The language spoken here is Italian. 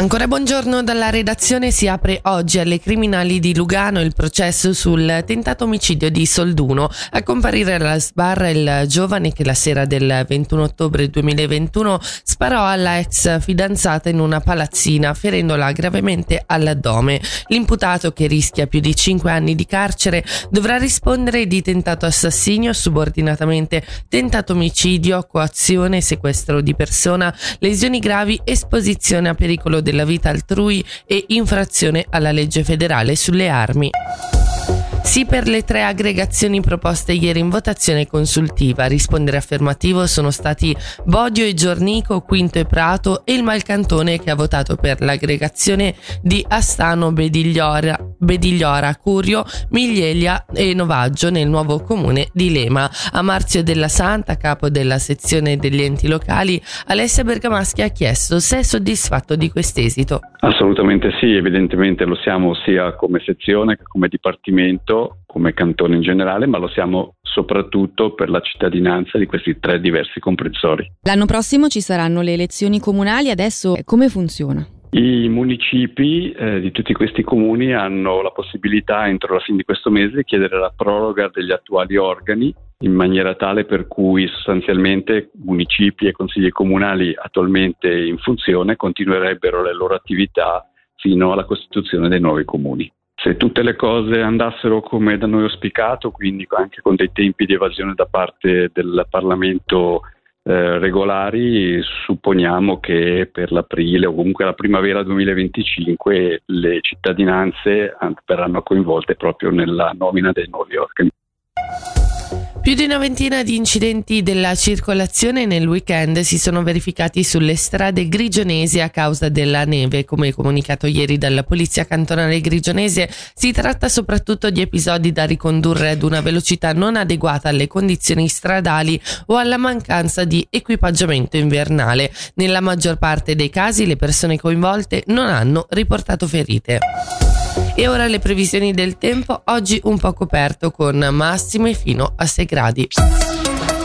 Ancora buongiorno dalla redazione si apre oggi alle criminali di Lugano il processo sul tentato omicidio di Solduno. A comparire alla sbarra il giovane che la sera del 21 ottobre 2021 sparò alla ex fidanzata in una palazzina ferendola gravemente all'addome. L'imputato che rischia più di 5 anni di carcere dovrà rispondere di tentato assassinio, subordinatamente tentato omicidio, coazione, sequestro di persona, lesioni gravi, esposizione a pericolo della vita altrui e infrazione alla legge federale sulle armi. Sì per le tre aggregazioni proposte ieri in votazione consultiva. Rispondere affermativo sono stati Bodio e Giornico, Quinto e Prato e il Malcantone che ha votato per l'aggregazione di Astano, Bedigliora, Bedigliora Curio, Miglielia e Novaggio nel nuovo comune di Lema. A Marzio della Santa, capo della sezione degli enti locali, Alessia Bergamaschi ha chiesto se è soddisfatto di quest'esito. Assolutamente sì, evidentemente lo siamo sia come sezione che come dipartimento come cantone in generale, ma lo siamo soprattutto per la cittadinanza di questi tre diversi comprensori. L'anno prossimo ci saranno le elezioni comunali, adesso come funziona? I municipi eh, di tutti questi comuni hanno la possibilità entro la fine di questo mese di chiedere la proroga degli attuali organi in maniera tale per cui sostanzialmente municipi e consigli comunali attualmente in funzione continuerebbero le loro attività fino alla costituzione dei nuovi comuni se tutte le cose andassero come da noi auspicato, quindi anche con dei tempi di evasione da parte del Parlamento eh, regolari, supponiamo che per l'aprile o comunque la primavera 2025 le cittadinanze verranno coinvolte proprio nella nomina dei nuovi organi. Più di una ventina di incidenti della circolazione nel weekend si sono verificati sulle strade grigionesi a causa della neve. Come comunicato ieri dalla Polizia Cantonale Grigionese, si tratta soprattutto di episodi da ricondurre ad una velocità non adeguata alle condizioni stradali o alla mancanza di equipaggiamento invernale. Nella maggior parte dei casi le persone coinvolte non hanno riportato ferite. E ora le previsioni del tempo, oggi un po' coperto con massime fino a 6 gradi.